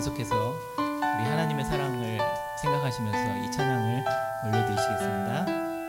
계속해서 우리 하나님의 사랑을 생각하시면서 이 찬양을 올려드리시겠습니다.